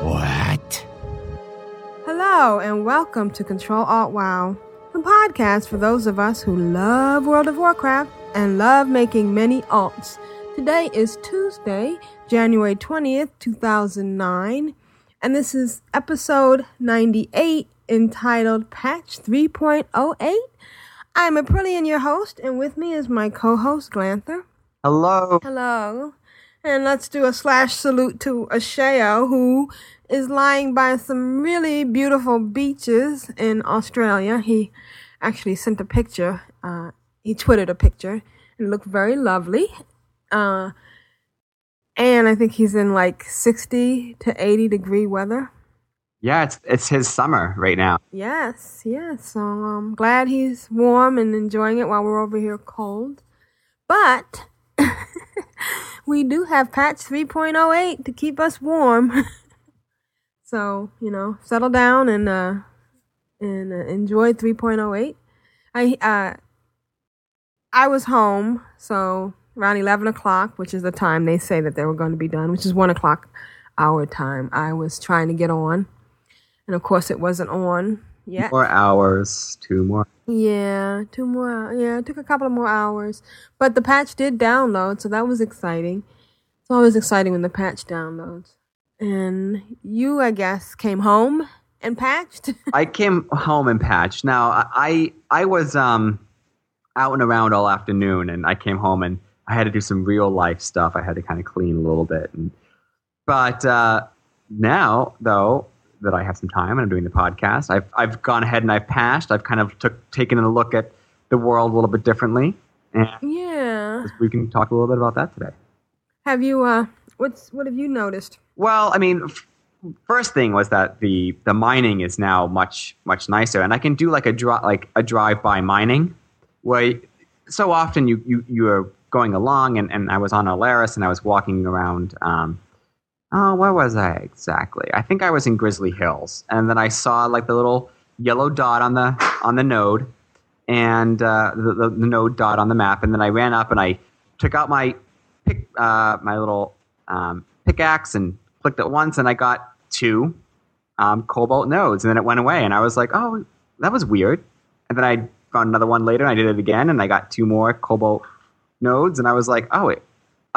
What? Hello, and welcome to Control Alt WoW, the podcast for those of us who love World of Warcraft and love making many alts. Today is Tuesday, January 20th, 2009, and this is episode 98 entitled Patch 3.08. I'm Aprillian, your host, and with me is my co host, Glanthur. Hello. Hello. And let's do a slash salute to Ashayo, who is lying by some really beautiful beaches in Australia. He actually sent a picture. Uh, he tweeted a picture. It looked very lovely. Uh, and I think he's in like 60 to 80 degree weather. Yeah, it's it's his summer right now. Yes, yes. So I'm glad he's warm and enjoying it while we're over here cold. But we do have patch 3.08 to keep us warm. so, you know, settle down and uh and uh, enjoy 3.08. I uh I was home, so around 11 o'clock, which is the time they say that they were going to be done, which is 1 o'clock our time. I was trying to get on. And of course, it wasn't on yet. More hours, two more. Yeah, two more. Yeah, it took a couple of more hours, but the patch did download, so that was exciting. It's always exciting when the patch downloads. And you, I guess, came home and patched. I came home and patched. Now I I I was um out and around all afternoon, and I came home and I had to do some real life stuff. I had to kind of clean a little bit, and but uh, now though that I have some time and I'm doing the podcast, I've I've gone ahead and I've passed. I've kind of took taken a look at the world a little bit differently, and yeah. we can talk a little bit about that today. Have you? Uh, what's what have you noticed? Well, I mean, f- first thing was that the the mining is now much much nicer, and I can do like a dri- like a drive by mining, where so often you you you are going along, and, and I was on Alaris, and I was walking around. Um, oh, where was I exactly? I think I was in Grizzly Hills, and then I saw like the little yellow dot on the on the node, and uh, the, the the node dot on the map, and then I ran up and I took out my pick uh, my little um, pickaxe and clicked it once, and I got two um, cobalt nodes, and then it went away, and I was like, oh, that was weird. And then I found another one later, and I did it again, and I got two more cobalt nodes, and I was like, oh, it.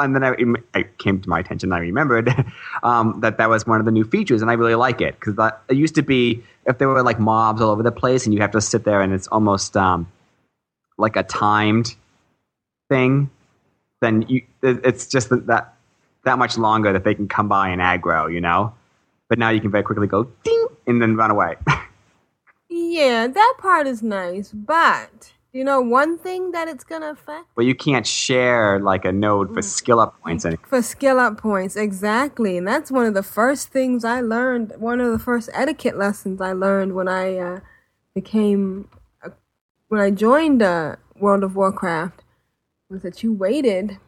And then I, it came to my attention, I remembered um, that that was one of the new features, and I really like it because it used to be if there were like mobs all over the place, and you have to sit there, and it's almost um, like a timed thing. Then you, it- it's just that that much longer that they can come by and aggro, you know. But now you can very quickly go ding and then run away. Yeah, that part is nice, but you know one thing that it's gonna affect but you can't share like a node for skill up points. And for skill up points exactly and that's one of the first things i learned one of the first etiquette lessons i learned when i uh, became uh, when i joined uh, world of warcraft was that you waited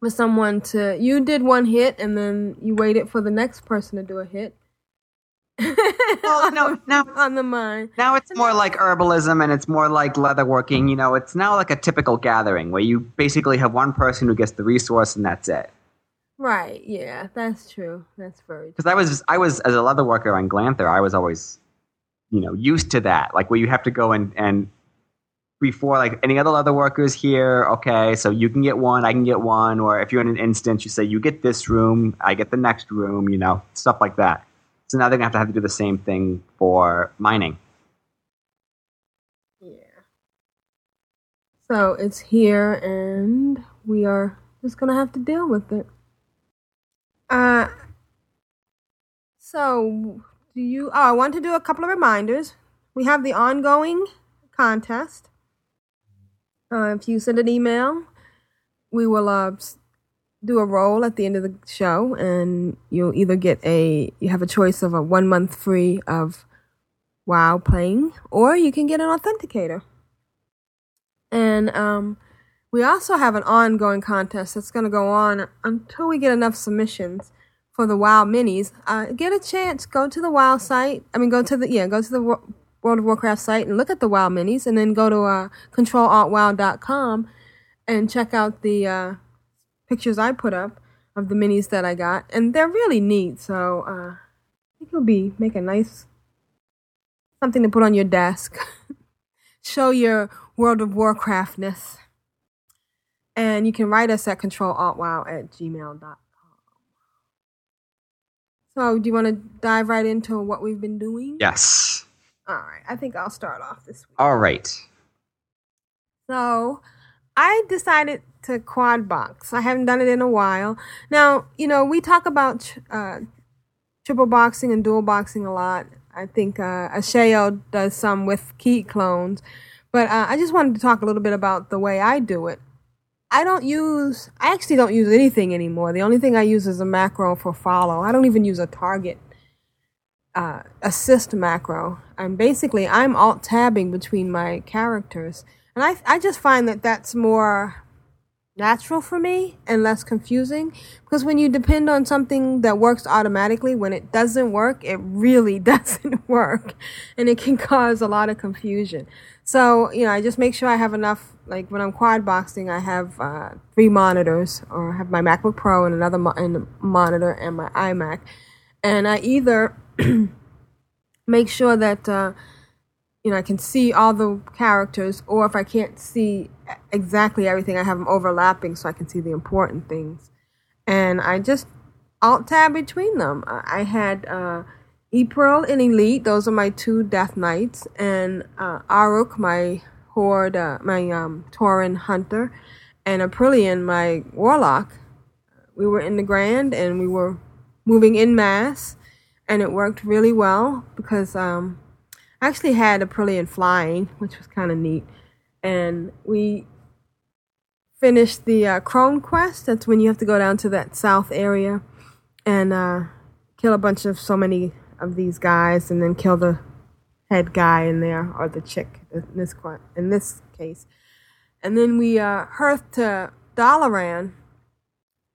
for someone to you did one hit and then you waited for the next person to do a hit Well, no, now on the mine now it's more like herbalism and it's more like leatherworking. You know, it's now like a typical gathering where you basically have one person who gets the resource and that's it. right yeah that's true that's very true Because I was I was as a leatherworker on Glanthur, I was always you know used to that. Like where you have to go and and before like any other leather workers here, okay, so you can get one, I can get one, or if you're in an instance, you say you get this room, I get the next room, you know, stuff like that. So now they're gonna have to have to do the same thing for mining. Yeah. So it's here, and we are just gonna have to deal with it. Uh. So, do you? Oh, I want to do a couple of reminders. We have the ongoing contest. Uh, if you send an email, we will uh, do a roll at the end of the show, and you'll either get a you have a choice of a one month free of WoW playing, or you can get an authenticator. And um, we also have an ongoing contest that's going to go on until we get enough submissions for the WoW minis. Uh, get a chance, go to the WoW site. I mean, go to the yeah, go to the World of Warcraft site and look at the WoW minis, and then go to uh, controlaltwow.com and check out the uh, pictures I put up of the minis that I got, and they're really neat. So uh, I think it'll be make a nice something to put on your desk, show your World of Warcraftness, and you can write us at controlaltwow at gmail.com. So, do you want to dive right into what we've been doing? Yes. All right. I think I'll start off this week. All right. So I decided to quad box. I haven't done it in a while. Now, you know, we talk about uh, triple boxing and dual boxing a lot. I think uh, Ashayo does some with key clones. But uh, I just wanted to talk a little bit about the way I do it. I don't use, I actually don't use anything anymore. The only thing I use is a macro for follow. I don't even use a target uh, assist macro. I'm basically, I'm alt tabbing between my characters. And I, I just find that that's more natural for me and less confusing. Because when you depend on something that works automatically when it doesn't work it really doesn't work. And it can cause a lot of confusion. So you know i just make sure i have enough like when i'm quad boxing i have uh, three monitors or I have my macbook pro and another mo- and monitor and my imac. And i either make sure that uh, you know I can see all the characters, or if I can't see exactly everything, I have them overlapping so I can see the important things. And I just alt tab between them. I had uh, Epril and Elyte; those are my two Death Knights, and uh, Auruk, my Horde, uh, my um, Tauren Hunter, and Aprillian, my Warlock. We were in Nagrand, and we were moving in mass and it worked really well because um, I actually had a Aprillian flying, which was kind of neat. And we finished the uh, quest. That's when you have to go down to that south area and uh, kill a bunch of so many of these guys, and then kill the head guy in there or the chick in this in this case. And then we uh, hearthed to Dalaran,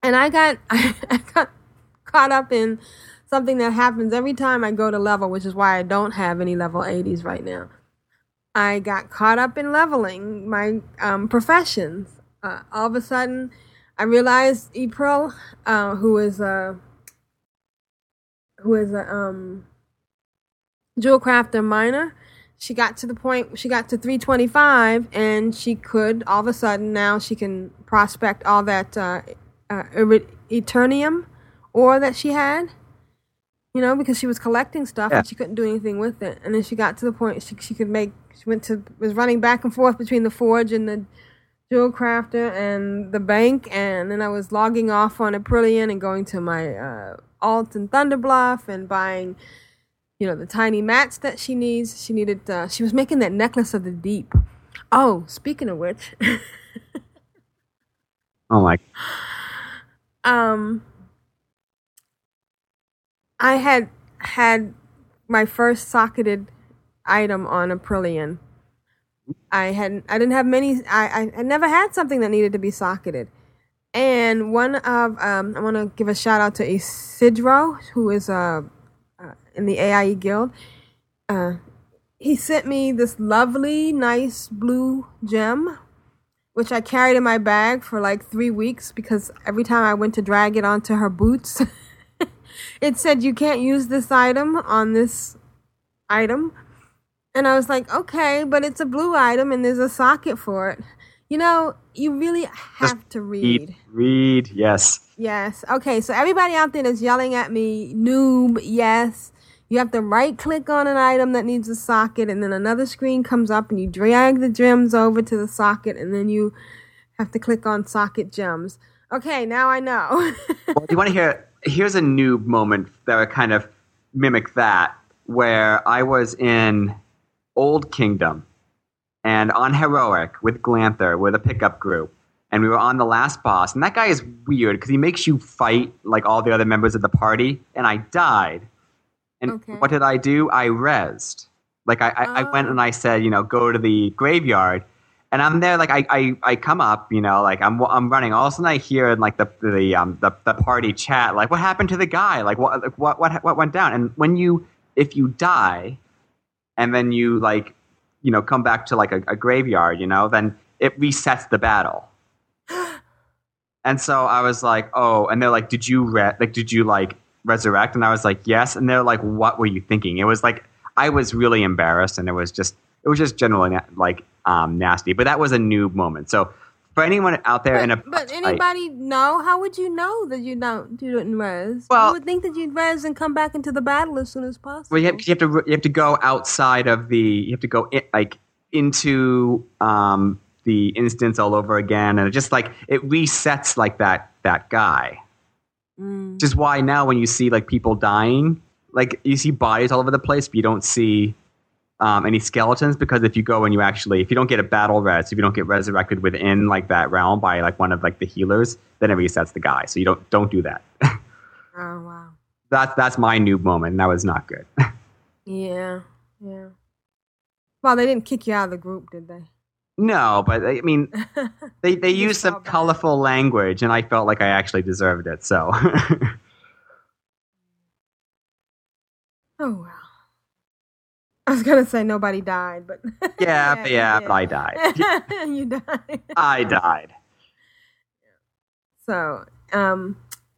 and I got I got caught up in something that happens every time I go to level, which is why I don't have any level 80s right now. I got caught up in leveling my um, professions. Uh, all of a sudden, I realized Epril, uh, who is a who is a um, jewel crafter miner, she got to the point she got to 325, and she could all of a sudden now she can prospect all that uh, uh, Eternium ore that she had you know, because she was collecting stuff yeah. and she couldn't do anything with it. And then she got to the point she she could make. She went to was running back and forth between the forge and the jewel crafter and the bank, and then I was logging off on Aprillian and going to my uh, alt and Thunderbluff and buying, you know, the tiny mats that she needs. She needed. Uh, she was making that necklace of the deep. Oh, speaking of which. oh my. Um I had had my first socketed item on Aprillian. I hadn't. I didn't have many. I I, never had something that needed to be socketed. And one of um, I want to give a shout out to Isidro, who is uh, uh in the AIE guild. Uh, he sent me this lovely, nice blue gem, which I carried in my bag for like three weeks because every time I went to drag it onto her boots. it said you can't use this item on this item. And I was like, okay, but it's a blue item and there's a socket for it. You know, you really have Just to read. Read, yes. Yes. Okay, so everybody out there that's yelling at me, noob, yes. You have to right click on an item that needs a socket, and then another screen comes up, and you drag the gems over to the socket, and then you have to click on socket gems. Okay, now I know. well, do you want to hear here's a noob moment that would kind of mimic that, where I was in Old Kingdom and on Heroic with Glanthur with a pickup group. and we were on the last boss. And that guy is weird because he makes you fight like all the other members of the party. And I died. And Okay. what did I do? I rezzed. Like I, I, I went Oh. and I said, you know, go to the graveyard. And I'm there, like I, I, I come up, you know, like I'm, I'm running. All of a sudden, I hear like the, the, um, the, the party chat, like, what happened to the guy? Like, what, like, what, what, what went down? And when you, if you die, and then you like, you know, come back to like a, a graveyard, you know, then it resets the battle. and so I was like, oh, and they're like, did you re- like, did you like resurrect? And I was like, yes. And they're like, what were you thinking? It was like I was really embarrassed, and it was just, it was just generally like um, nasty. But that was a noob moment. So for anyone out there in a But, but anybody know? How would you know that you don't you didn't res? Well- you would think that you'd res and come back into the battle as soon as possible. Well, you have, you have to you have to go outside of the you have to go in, like into um, the instance all over again, and it just like it resets like that that guy. Mm. Which is why now when you see like people dying, like you see bodies all over the place, but you don't see um, any skeletons because if you go and you actually if you don't get a battle res, if you don't get resurrected within like that realm by like one of like the healers, then it resets the guy. So you don't don't do that. Oh wow. that's that's my noob moment, and that was not good. Yeah. Yeah. Well, they didn't kick you out of the group, did they? No, but I mean, they they used some bad. colorful language, and I felt like I actually deserved it. So, Oh wow. I was gonna say nobody died, but yeah, you yeah, but I died. you died. I died. So, um,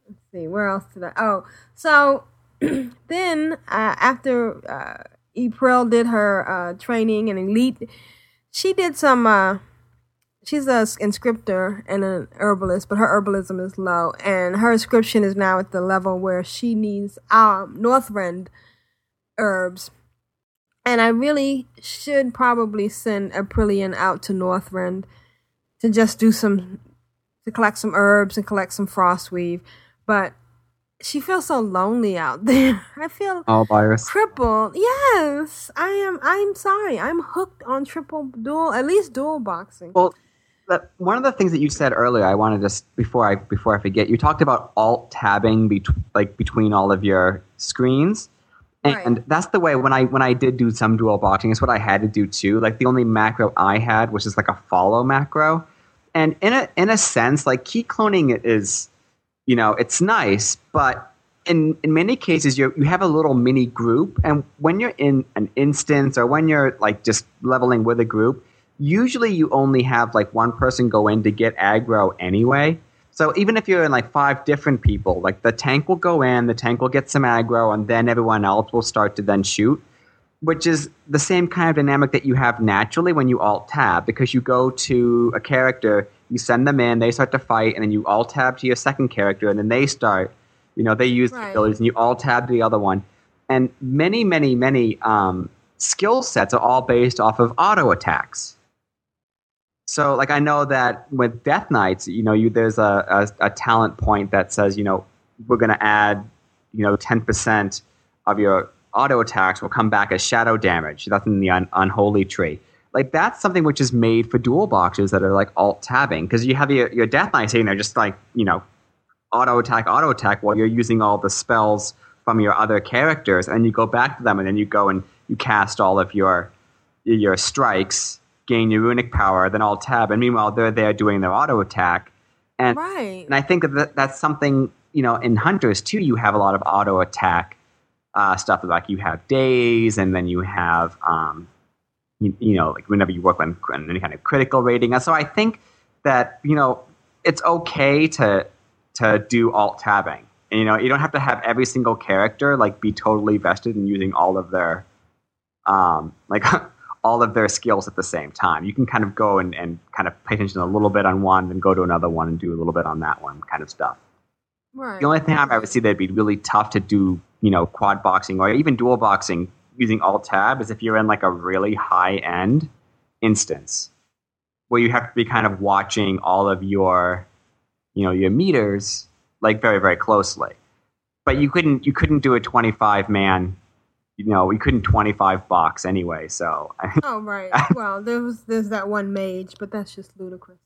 let's see, where else did I? Oh, so then uh, after uh, Epril did her uh, training and Elyte, she did some. Uh, she's a inscriptor and an herbalist, but her herbalism is low, and her inscription is now at the level where she needs um, Northrend herbs. And I really should probably send Aprillian out to Northrend to just do some to collect some herbs and collect some frostweave, but she feels so lonely out there. I feel Oh, virus. crippled. Yes, I am. I'm sorry. I'm hooked on triple dual, at least dual boxing. Well, that, one of the things that you said earlier, I wanted to before I before I forget, you talked about alt tabbing bet- like between all of your screens. And Right. that's the way when I when I did do some dual boxing, it's what I had to do too. Like the only macro I had was just like a follow macro. And in a in a sense, like key cloning is, you know, it's nice, but in in many cases you you have a little mini group, and when you're in an instance or when you're like just leveling with a group, usually you only have like one person go in to get aggro anyway. So even if you're in like five different people, like the tank will go in, the tank will get some aggro, and then everyone else will start to then shoot, which is the same kind of dynamic that you have naturally when you alt tab because you go to a character, you send them in, they start to fight, and then you alt tab to your second character, and then they start, you know, they use the Right. abilities, and you alt tab to the other one. And many, many, many um, skill sets are all based off of auto attacks. So, like, I know that with Death Knights, you know, you there's a, a, a talent point that says, you know, we're going to add, you know, 10% of your auto attacks will come back as shadow damage. That's in the un- unholy tree. Like, that's something which is made for dual boxes that are like alt tabbing because you have your, your Death Knight sitting there just like, you know, auto attack, auto attack while you're using all the spells from your other characters, and you go back to them, and then you go and you cast all of your your strikes, gain your runic power, then all tab, and meanwhile they're there doing their auto attack, and right. and I think that that's something you know in hunters too. You have a lot of auto attack uh, stuff like you have days, and then you have um, you, you know like whenever you work on, on any kind of critical rating. And so I think that you know it's okay to to do alt tabbing. And, you know you don't have to have every single character like be totally vested in using all of their um, like all of their skills at the same time. You can kind of go and, and kind of pay attention a little bit on one, then go to another one and do a little bit on that one kind of stuff. right. The only thing I would see that'd be really tough to do, you know, quad boxing or even dual boxing using alt tab is if you're in like a really high end instance where you have to be kind of watching all of your, you know, your meters like very very closely. But you couldn't you couldn't do a 25 man, you know, we couldn't 25 box anyway. So Oh right. well, there was there's that one mage, but that's just ludicrous.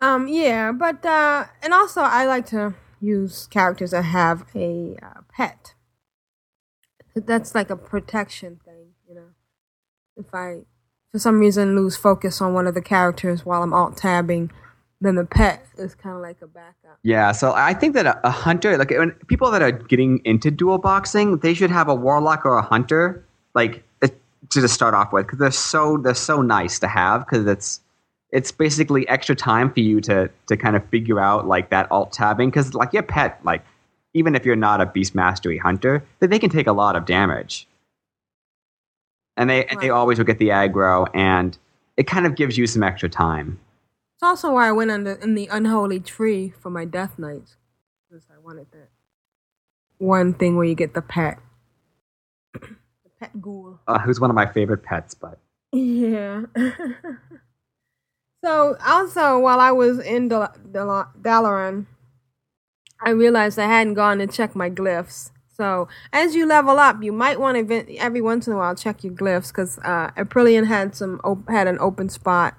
Um, yeah, but uh, and also I like to use characters that have a uh, pet. That's like a protection thing, you know. If I, for some reason, lose focus on one of the characters while I'm alt tabbing, then the pet is kind of like a backup. Yeah, so I think that a, a hunter, like when people that are getting into dual boxing, they should have a warlock or a hunter, like uh, to just start off with, because they're so they're so nice to have, because it's it's basically extra time for you to to kind of figure out like that alt tabbing, because like your pet, like even if you're not a beast mastery hunter, they, they can take a lot of damage, and they and they always will get the aggro, and it kind of gives you some extra time. It's also why I went under in the unholy tree for my death knights, because I wanted that one thing where you get the pet, the pet ghoul. Uh, who's one of my favorite pets, but Yeah. so also while I was in Dal- Dal- Dalaran, I realized I hadn't gone to check my glyphs. So as you level up, you might want to every once in a while check your glyphs because uh, Aprillian had some op- had an open spot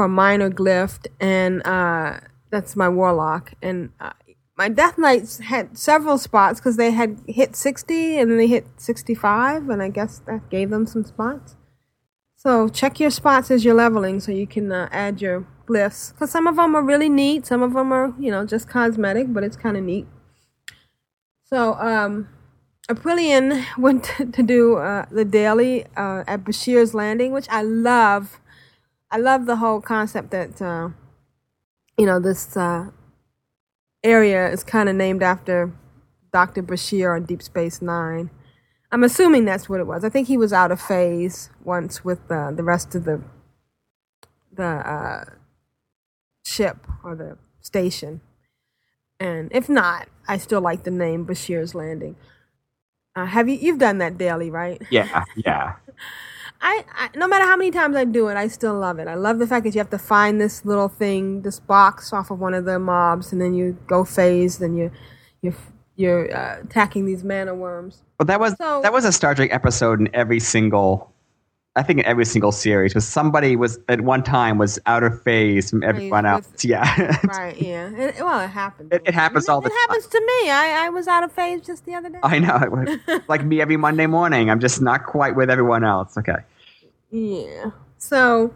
for a minor glyph, and uh, that's my warlock. And uh, my death knights had several spots because they had hit sixty and then they hit sixty-five, and I guess that gave them some spots. So check your spots as you're leveling so you can uh, add your glyphs. Because some of them are really neat, some of them are, you know, just cosmetic, but it's kind of neat. So, um, Aprillian went to, to do uh, the daily uh, at Bashir's Landing, which I love. I love the whole concept that, uh, you know, this uh, area is kind of named after Dr. Bashir on Deep Space Nine. I'm assuming that's what it was. I think he was out of phase once with the the rest of the the uh, ship or the station. And if not, I still like the name Bashir's Landing. Uh, have you you've done that daily, right? yeah, yeah. I, I no matter how many times I do it, I still love it. I love the fact that you have to find this little thing, this box off of one of the mobs, and then you go phase, then you you you're uh, attacking these mana worms. Well, that was So- that was a Star Trek episode in every single, I think in every single series, was somebody was at one time was out of phase from everyone with- else. Yeah, Right? Yeah. It, well, it happens. It- it happens all the time. It happens to me. I, I was out of phase just the other day. I know. It was like me every Monday morning. I'm just not quite with everyone else. Okay. Yeah. So,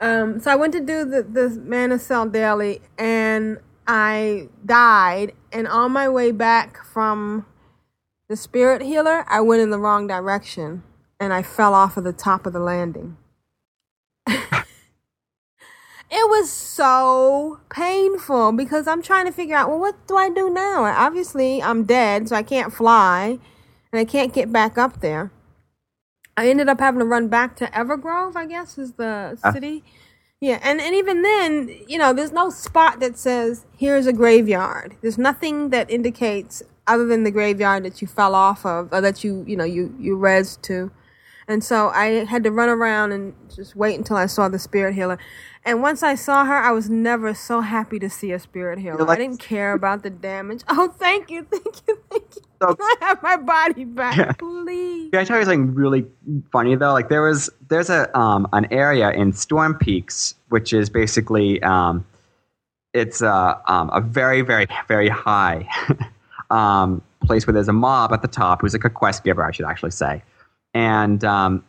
um, so I went to do the the mana cell daily, and I died. And on my way back from the spirit healer, I went in the wrong direction, and I fell off of the top of the landing. It was so painful because I'm trying to figure out, well, what do I do now? Obviously, I'm dead, so I can't fly, and I can't get back up there. I ended up having to run back to Evergrove, I guess is the Ah. city. Yeah, and, and even then, you know, there's no spot that says, here's a graveyard. There's nothing that indicates, other than the graveyard that you fell off of, or that you, you know, you, you res to. And so I had to run around and just wait until I saw the spirit healer. And once I saw her, I was never so happy to see a spirit healer. like- I didn't care about the damage. Oh, thank you, thank you, thank you. So- Can I have my body back, Yeah. please? Can I tell you something really funny though? Like there was there's a um an area in Storm Peaks which is basically um it's uh, um, a very very very high um place where there's a mob at the top who's like a quest giver I should actually say, and um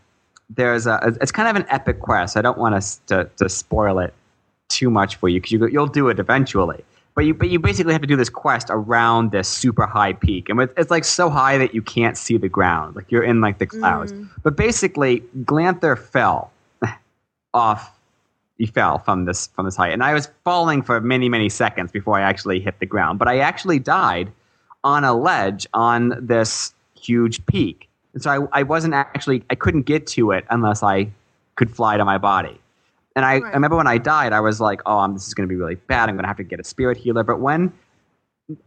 there's a it's kind of an epic quest. I don't want us to to spoil it too much for you because you, you'll do it eventually. But you, but you basically have to do this quest around this super high peak, and it's, it's like so high that you can't see the ground, like you're in like the clouds. But basically, Glanthur fell off. He fell from this from this height, and I was falling for many many seconds before I actually hit the ground. But I actually died on a ledge on this huge peak, and so I, I wasn't actually I couldn't get to it unless I could fly to my body. And I, I remember when I died, I was like, "Oh, um, this is going to be really bad. I'm going to have to get a spirit healer." But when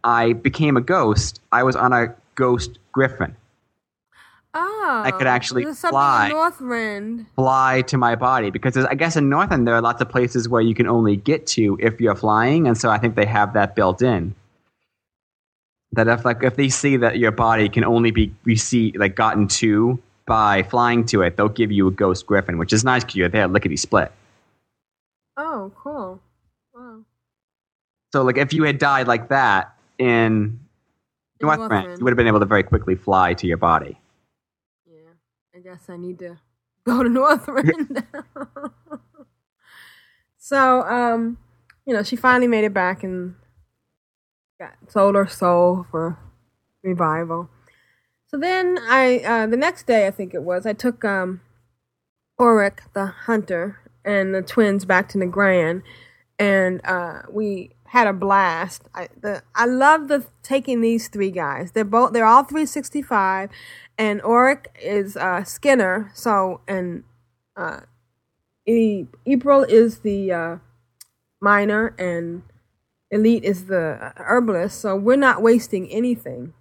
I became a ghost, I was on a ghost griffin. Oh, I could actually fly. Northrend. Fly to my body because I guess in Northrend there are lots of places where you can only get to if you're flying, and so I think they have that built in. That if like if they see that your body can only be received like gotten to by flying to it, they'll give you a ghost griffin, which is nice because you're there lickety split. Oh, cool. Wow. So like if you had died like that in In Northrend, Northrend. you would have been able to very quickly fly to your body. Yeah, I guess I need to go to Northrend. Now. So, um, you know, she finally made it back and got sold her soul for revival. So then I, uh, the next day I think it was, I took um, Auruk the hunter and the twins back to Nagrand, and uh, we had a blast. I the I love the taking these three guys. They're both they're all 365, and Auruk is uh, Skinner. So and uh, E- Epril is the uh, miner, and Elyte is the herbalist. So we're not wasting anything.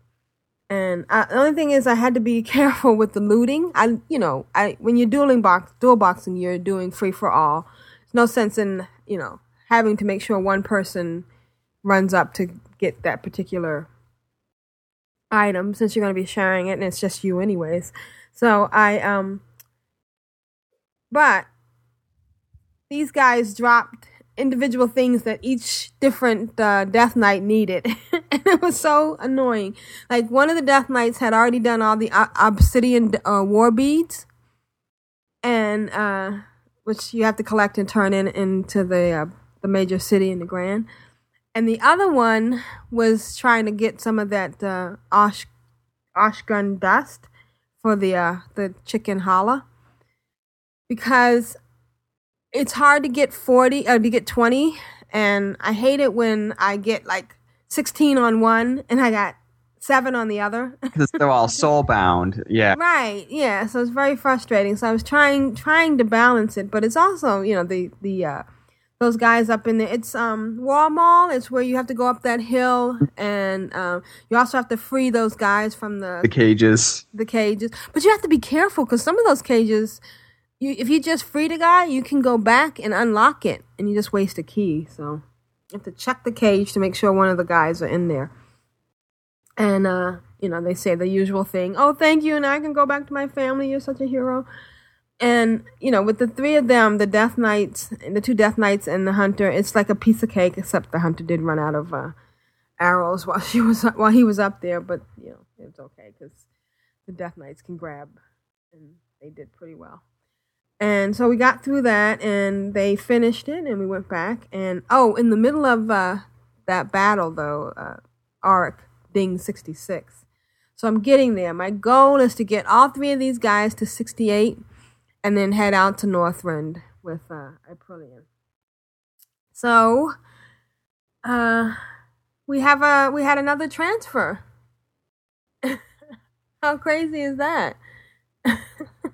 And I, the only thing is, I had to be careful with the looting. I, you know, I when you're dueling box, dual boxing, you're doing free for all. There's no sense in you know having to make sure one person runs up to get that particular item since you're going to be sharing it and it's just you anyways. So I um, but these guys dropped individual things that each different uh, death knight needed. And it was so annoying. Like one of the death knights had already done all the uh, obsidian uh, war beads. And uh, which you have to collect and turn in into the uh, the major city in Nagrand. And the other one was trying to get some of that uh, osh oshgun dust for the uh, the chicken holla because it's hard to get 40 or to get 20 and i hate it when i get like 16 on one and i got 7 on the other Because they're all soul bound. Yeah. right yeah so it's very frustrating so i was trying trying to balance it but it's also you know the the uh those guys up in there it's um Warmaul it's where you have to go up that hill and um you also have to free those guys from The the cages. the cages but you have to be careful because some of those cages you if you just freed a guy you can go back and unlock it. And you just waste a key so. You have to check the cage to make sure one of the guys are in there. And uh you know they say the usual thing oh thank you and i can go back to my family you're such a hero. And you know with the three of them the death knights the two death knights and the hunter it's like a piece of cake except the hunter did run out of uh arrows while she was while he was up there but you know it's okay because the death knights can grab and they did pretty well and so we got through that and they finished it and we went back. And oh in the middle of uh that battle though uh Auruk ding 66 so i'm getting there. My goal is to get all three of these guys to 68 and then head out to northrend with uh Aprillian. so uh we have a we had another transfer. How crazy is that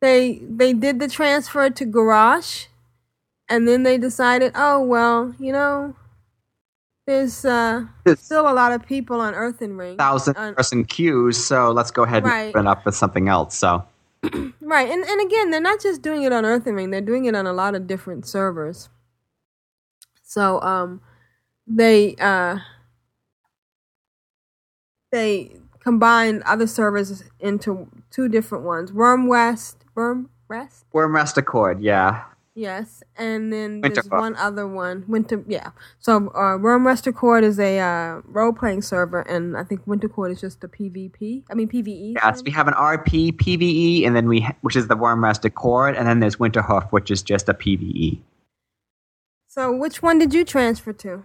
they they did the transfer to garage and then they decided oh well you know there's uh still a lot of people on Earthen Ring thousand on- person queues, so let's go ahead Right. and open up with something else. So right and, and again they're not just doing it on earthen ring they're doing it on a lot of different servers so um they uh they combined other servers into two different ones Wyrmrest worm rest Wyrmrest Accord, yeah. Yes, and then there's one other one. Winter, yeah. So, uh, Wyrmrest Accord is a uh, role playing server, and I think Winterhoof is just a PvP. I mean PVE. Yes, server. we have an RP PVE, and then we ha- which is the Wyrmrest Accord, and then there's Winterhoof, which is just a PVE. So, which one did you transfer to?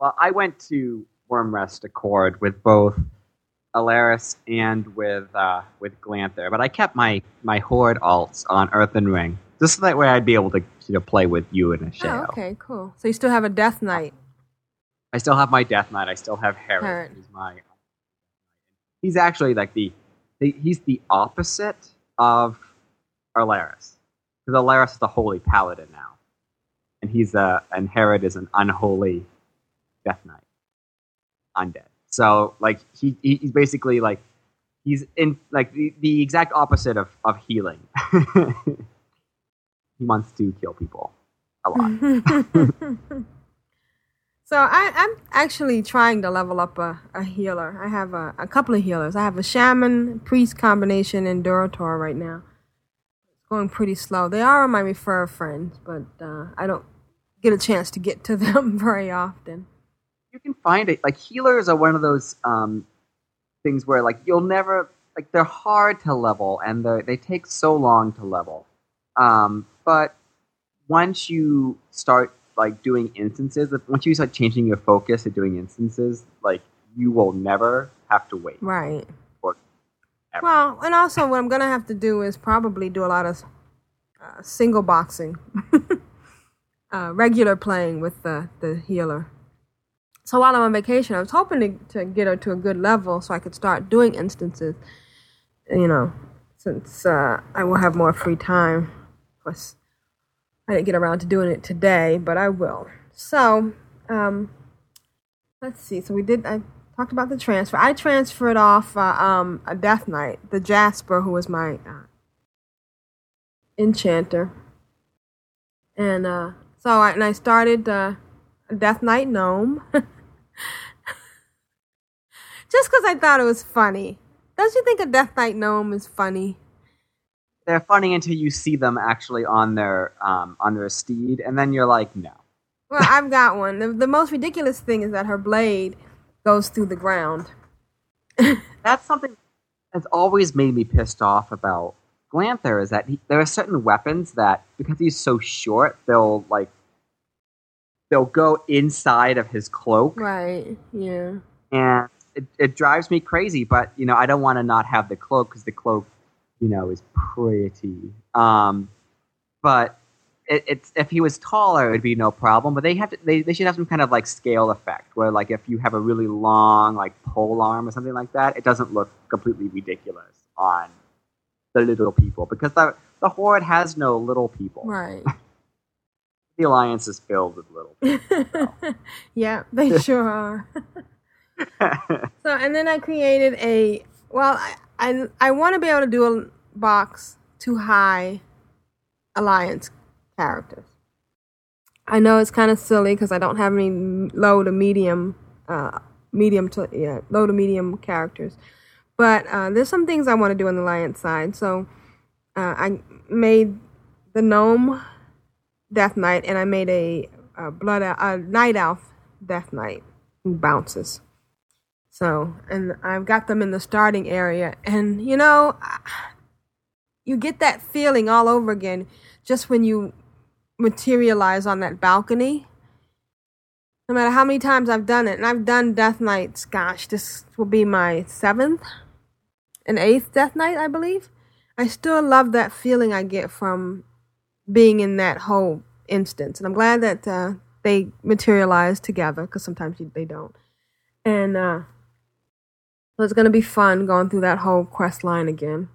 Well, I went to Wyrmrest Accord with both Alaris and with uh, with Glanthur, but I kept my my Horde alts on Earthen Ring, just so that way I'd be able to you know play with you and a Oh, okay, cool. So you still have a Death Knight. I still have my Death Knight. I still have Herod, Herod. who's my. He's actually like the, the he's the opposite of Alaris, because Alaris is the holy paladin now, and he's a and Herod is an unholy Death Knight, undead. So like he he- he's basically like he's in like the, the exact opposite of of healing. he wants to kill people a lot. so I, I'm actually trying to level up a, a healer. I have a, a couple of healers. I have a shaman priest combination and Durotar right now. It's going pretty slow. They are my refer friends, but uh, I don't get a chance to get to them very often. Find it. Like healers are one of those um, things where like you'll never like they're hard to level and they they take so long to level. Um, but once you start like doing instances, once you start changing your focus to doing instances, like you will never have to wait. Right. Well, and also what I'm gonna have to do is probably do a lot of uh, single boxing, uh, regular playing with the the healer. So while I'm on vacation, I was hoping to, to get her to a good level so I could start doing instances. You know, since uh, I will have more free time. Of course, I didn't get around to doing it today, but I will. So, um, let's see. So we did. I talked about the transfer. I transferred off uh, um, a Death Knight, Thejasper, who was my uh, enchanter, and uh, so I, and I started uh, a Death Knight gnome. Just because I thought it was funny. Don't you think a Death Knight gnome is funny? They're funny until you see them actually on their um, on their steed, and then you're like, no. Well, I've got one. The, the most ridiculous thing is that her blade goes through the ground. That's something that's always made me pissed off about Glanthur is that he, there are certain weapons that because he's so short, they'll like they'll go inside of his cloak, Right. Yeah. and it, it drives me crazy. But you know, I don't want to not have the cloak because the cloak, you know, is pretty. Um, but it, it's if he was taller, it'd be no problem. But they have to, they they should have some kind of like scale effect where like if you have a really long like pole arm or something like that, it doesn't look completely ridiculous on the little people because the the horde has no little people. Right. The alliance is filled with little. people. yeah, they sure are. so, and then I created a. Well, I I, I want to be able to do a box to high alliance characters. I know it's kind of silly because I don't have any low to medium, uh, medium to yeah, low to medium characters. But uh, there's some things I want to do on the alliance side. So uh, I made the gnome Death Knight, and I made a, a blood a night elf Death Knight who bounces. So, and I've got them in the starting area, and you know, you get that feeling all over again just when you materialize on that balcony. No matter how many times I've done it, and I've done Death Knights, gosh, this will be my seventh and eighth Death Knight, I believe. I still love that feeling I get from being in that whole instance. And I'm glad that uh, they materialize together because sometimes you, they don't. And uh, so it's going to be fun going through that whole quest line again.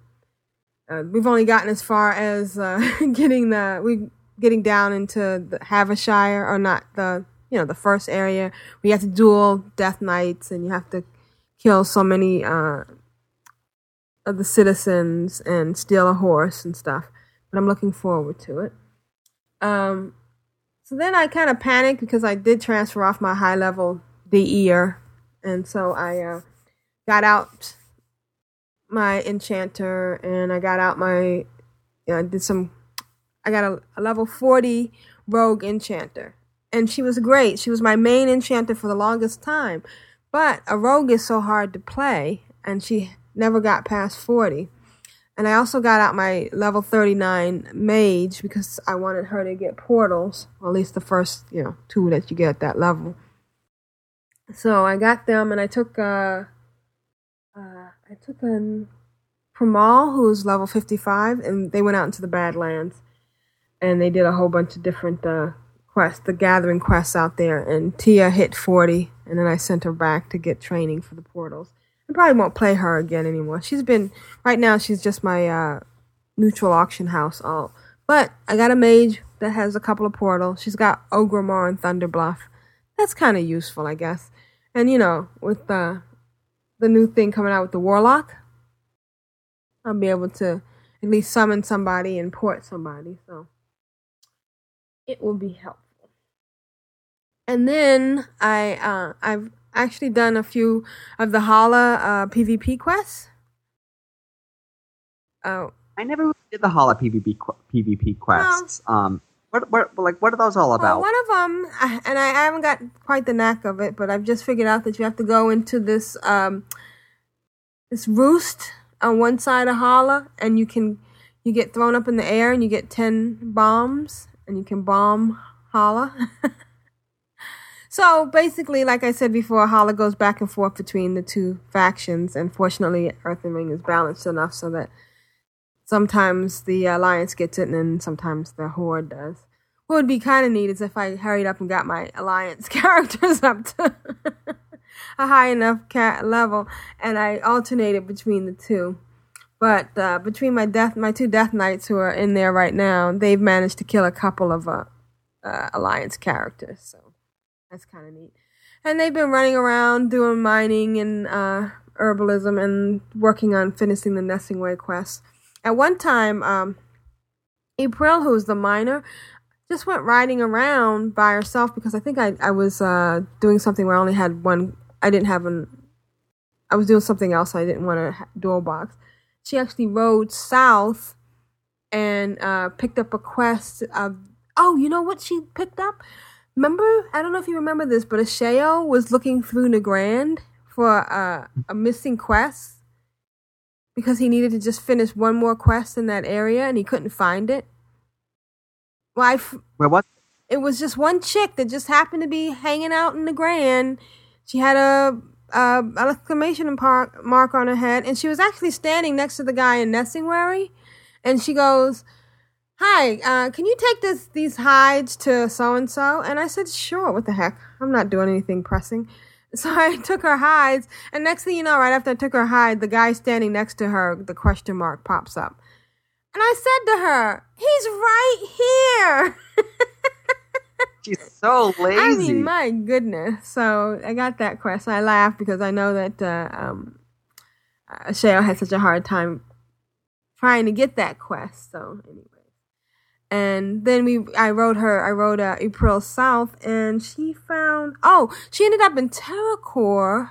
Uh, we've only gotten as far as uh, getting the we getting down into the Havenshire or not the you know the first area. We have to duel Death Knights and you have to kill so many uh, of the citizens and steal a horse and stuff. But I'm looking forward to it. Um, so then I kind of panicked because I did transfer off my high level DEer, and so I uh, got out my enchanter and I got out my, you know, I did some, I got a, a level 40 rogue enchanter. And she was great. She was my main enchanter for the longest time. But a rogue is so hard to play, and she never got past 40. And I also got out my level 39 mage because I wanted her to get portals, or at least the first, you know, two that you get at that level. So I got them and I took uh uh I took a Pramal who was level 55 and they went out into the Badlands and they did a whole bunch of different uh quests, the gathering quests out there and Tia hit 40 and then I sent her back to get training for the portals. I probably won't play her again anymore. She's been right now. She's just my uh, neutral auction house all. But I got a mage that has a couple of portals. She's got Orgrimmar and Thunderbluff. That's kind of useful, I guess. And you know, with the the new thing coming out with the warlock, I'll be able to at least summon somebody and port somebody. So it will be helpful. And then I uh, I've actually done a few of the Halaa uh, PvP quests. Uh, I never really did the Halaa PvP qu- PvP quests. Um, What, what, like, what are those all Well, about? one of them, and I haven't got quite the knack of it, but I've just figured out that you have to go into this um, this roost on one side of Halaa, and you can you get thrown up in the air, and you get ten bombs, and you can bomb Halaa. so basically, like I said before, Halaa goes back and forth between the two factions, and fortunately, Earthen Ring is balanced enough so that sometimes the alliance gets it and then sometimes the horde does. What would be kind of neat is if i hurried up and got my alliance characters up to a high enough ca- level and i alternated between the two. But uh, between my death my two death knights who are in there right now they've managed to kill a couple of uh, uh, alliance characters so that's kind of neat and they've been running around doing mining and uh, herbalism and working on finishing the Nessingwary quest. At one time, um, April, who's the miner, just went riding around by herself because I think I, I was uh, doing something where I only had one. I didn't have an. I was doing something else. I didn't want a door box. She actually rode south and uh, picked up a quest of. Oh, you know what she picked up? Remember? I don't know if you remember this, but Ashayo was looking through Nagrand for uh, a missing quest because he needed to just finish one more quest in that area and he couldn't find it. Well, I f- Wait, what? it was just one chick that just happened to be hanging out in Nagrand. She had a, a an exclamation mark, mark on her head, and she was actually standing next to the guy in Nessingwary. And she goes, "Hi, uh, can you take this these hides to so and so?" And I said, "Sure. What the heck? I'm not doing anything pressing." So I took her hides, and next thing you know, right after I took her hide, the guy standing next to her, the question mark pops up. And I said to her, He's right here. She's so lazy. I mean, my goodness. So I got that quest. I laughed because I know that uh, um, uh, Shale had such a hard time trying to get that quest. So anyway, and then we, I wrote her, I wrote uh, April South, and she found. Oh, she ended up in Terracore.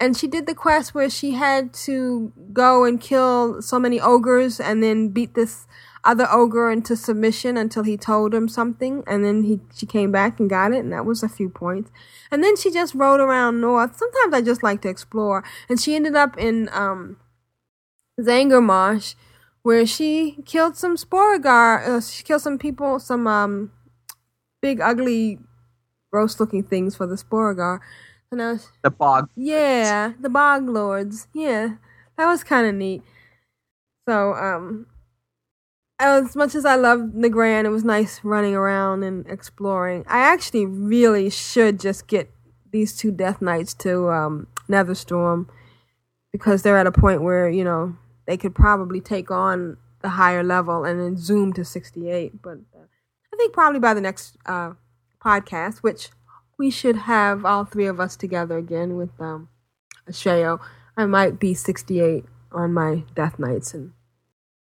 And she did the quest where she had to go and kill so many ogres and then beat this other ogre into submission until he told him something. And then he she came back and got it, and that was a few points. And then she just rode around north. Sometimes I just like to explore. And she ended up in um, Zangarmarsh, where she killed some Sporeggar. Uh, she killed some people, some um, big, ugly, gross-looking things for the Sporeggar. So now the bog. yeah, the bog lords. Yeah, that was kind of neat. So, um, as much as I loved Nagrand, it was nice running around and exploring. I actually really should just get these two Death Knights to um, Netherstorm because they're at a point where you know they could probably take on the higher level and then zoom to 68. But uh, I think probably by the next uh, podcast, which we should have all three of us together again with um Ashayo. I might be 68 on my Death Knights, and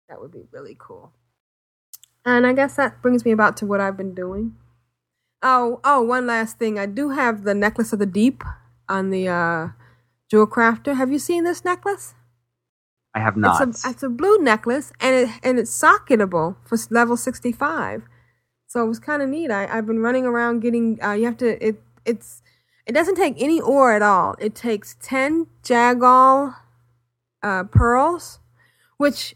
that would be really cool. And I guess that brings me about to what I've been doing. Oh, oh, one last thing. I do have the Necklace of the Deep on the uh, Jewel Crafter. Have you seen this necklace? I have not. It's a, it's a blue necklace, and it and it's socketable for level 65. So it was kind of neat. I, I've been running around getting. Uh, you have to. It it's it doesn't take any ore at all. It takes 10 Jaggal uh, pearls, which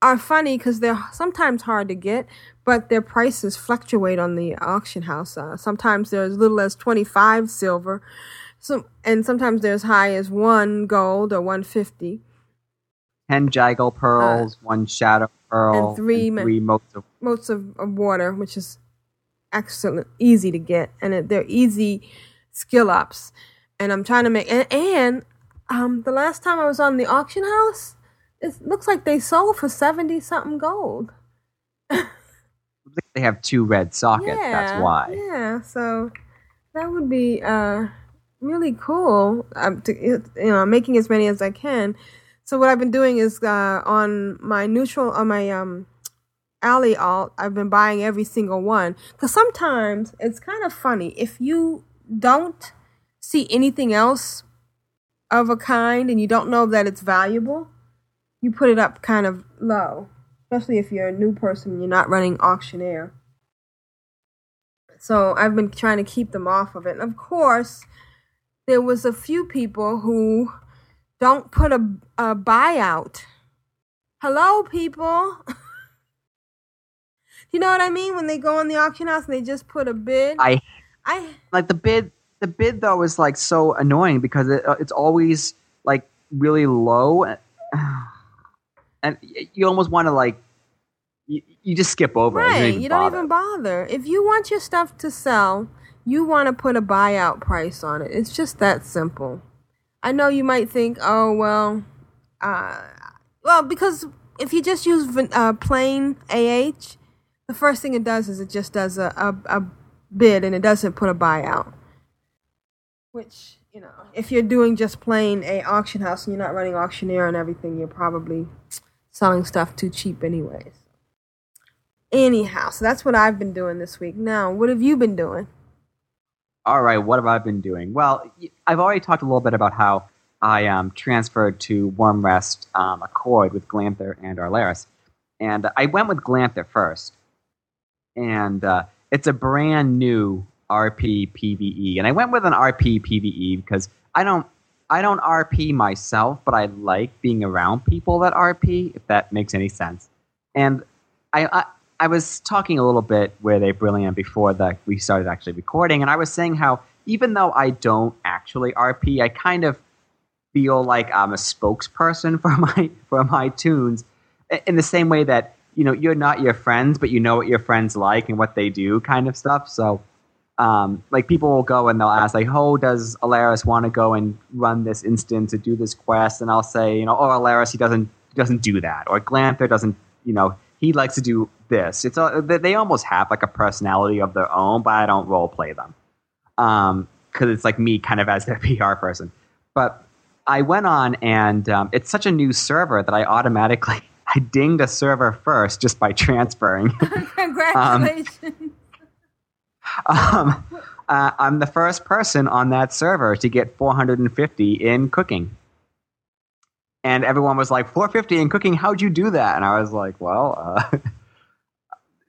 are funny because they're sometimes hard to get, but their prices fluctuate on the auction house. Uh, sometimes they're as little as 25 silver, so, and sometimes they're as high as 1 gold or 150. Ten Jaggal pearls, one shadow pearl, Uh, and three ma- three motes of motes of, of water, which is excellent, easy to get, and it, they're easy skill ups. And I'm trying to make and, and um the last time I was on the auction house, it looks like they sold for seventy something gold. They have two red sockets. That's why. Yeah, so that would be uh really cool. Um, to, you know, I'm making as many as I can. So what I've been doing is uh, on my neutral on my um alley alt, I've been buying every single one because sometimes it's kind of funny if you don't see anything else of a kind and you don't know that it's valuable, you put it up kind of low, especially if you're a new person and you're not running auctioneer. So I've been trying to keep them off of it. And of course, there was a few people who don't put a, a buyout. Hello, people. you know what I mean? When they go on the auction house and they just put a bid. I I like the bid. The bid though is like so annoying because it, uh, it's always like really low, and you almost want to like you, you just skip over it. You don't right. even You don't bother. even bother. If you want your stuff to sell, you want to put a buyout price on it. It's just that simple. I know you might think, oh well, uh, well because if you just use uh, plain AH, the first thing it does is it just does a, a, a bid and it doesn't put a buyout. Which you know, if you're doing just plain a auction house and you're not running auctioneer and everything, you're probably selling stuff too cheap anyways. Anyhow, so that's what I've been doing this week. Now, what have you been doing? All right, what have I been doing? Well, I've already talked a little bit about how I um, transferred to Wyrmrest um, Accord with Glanthur and Arlaris. And I went with Glanthur first. And uh, it's a brand new RP PVE. And I went with an RP PVE because I don't I don't RP myself, but I like being around people that RP, if that makes any sense. And I, I I was talking a little bit with Aprillian before that we started actually recording, and I was saying how even though I don't actually RP, I kind of feel like I'm a spokesperson for my for my tunes, in the same way that you know you're not your friends, but you know what your friends like and what they do, kind of stuff. So, um, like people will go and they'll ask like, "Oh, does Alaris want to go and run this instance or do this quest?" And I'll say, you know, "Oh, Alaris, he doesn't he doesn't do that," or Glanthur doesn't, you know, he likes to do this. It's a, they they almost have like a personality of their own, but I don't role play them because it's like me kind of as their PR person. But I went on, and um, it's such a new server that I automatically I dinged a server first just by transferring. Congratulations. um, uh, I'm the first person on that server to get 450 in cooking. And everyone was like, 450 in cooking, how'd you do that? And I was like, well, uh,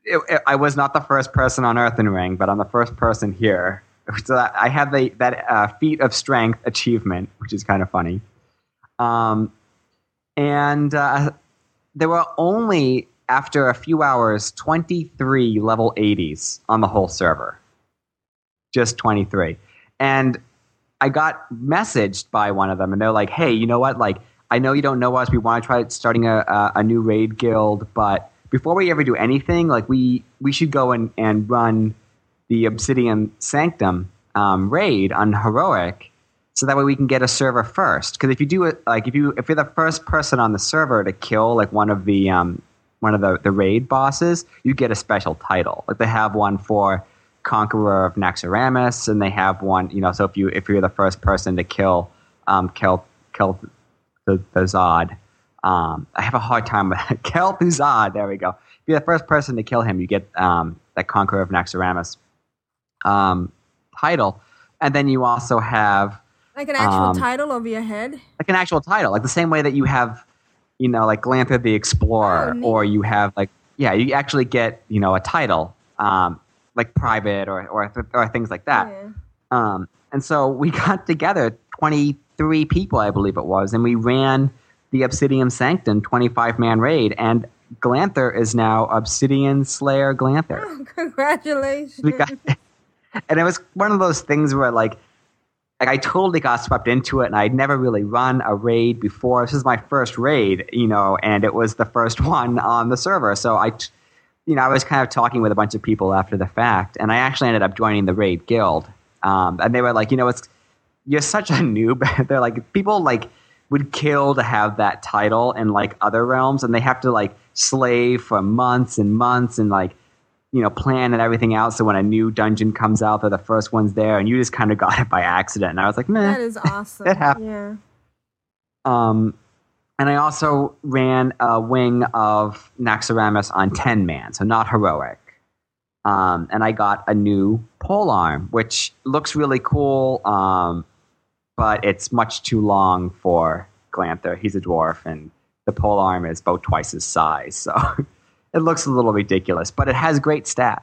it, it- I was not the first person on Earthen Ring, but I'm the first person here. So I have the, that uh, feat of strength achievement, which is kind of funny. Um, and uh, there were only, after a few hours, 23 level 80s on the whole server. Just 23. And I got messaged by one of them, and they're like, hey, you know what? Like, I know you don't know us. We want to try starting a, a, a new raid guild, but before we ever do anything, like, we, we should go and, and run the Obsidian Sanctum um, raid on Heroic so that way we can get a server first. Because if you do it, like if you if you're the first person on the server to kill like one of the um, one of the, the raid bosses, you get a special title. Like they have one for Conqueror of Naxxramas, and they have one, you know. So if you if you're the first person to kill um, kill kill the, the Zod, um, I have a hard time with the There we go. If you're the first person to kill him, you get um, that Conqueror of Naxxramas um, title, and then you also have like an actual um, title over your head. like an actual title, like the same way that you have, you know, like Glanthur the Explorer, Oh, or you have like, yeah, you actually get, you know, a title, um, like private or or, or things like that. Yeah. Um, and so we got together, twenty three people, I believe it was, and we ran the Obsidian Sanctum twenty five man raid, and Glanthur is now Obsidian Slayer Glanthur. Oh, congratulations. got and it was one of those things where like like I totally got swept into it and I'd never really run a raid before. This is my first raid, you know, and it was the first one on the server. So I t- you know, I was kind of talking with a bunch of people after the fact and I actually ended up joining the raid guild. Um, and they were like, you know, it's you're such a noob. They're like people like would kill to have that title in like other realms and they have to like slave for months and months and like you know, plan and everything out. So when a new dungeon comes out, they're the first ones there, and you just kind of got it by accident. And I was like, man, that is awesome. It happened. yeah. Um, and I also ran a wing of Naxxramas on 10 man, so not heroic. Um, and I got a new pole arm, which looks really cool, um, but it's much too long for Glanthur. He's a dwarf, and the pole arm is about twice his size, so it looks a little ridiculous, but it has great stats.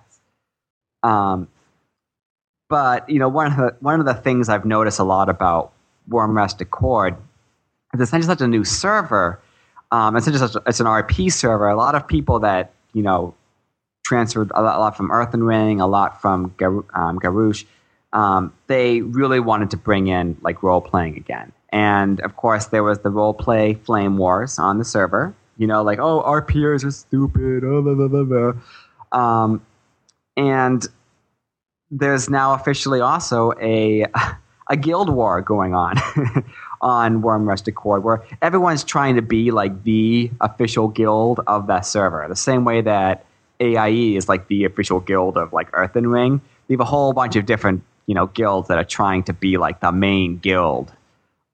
Um, but you know, one of the one of the things I've noticed a lot about Wyrmrest Accord is it's not just such a new server. Um, it's not just a, it's an RP server. A lot of people that you know transferred a lot, a lot from Earthen Ring, a lot from Gar- um, Garrosh. Um, they really wanted to bring in like role playing again, and of course there was the role play Flame Wars on the server. You know, like oh, our peers are stupid. Oh, blah, blah, blah. Um, and there's now officially also a a guild war going on on Worm Accord, where everyone's trying to be like the official guild of that server. The same way that AIE is like the official guild of like Earthen Ring. We have a whole bunch of different you know guilds that are trying to be like the main guild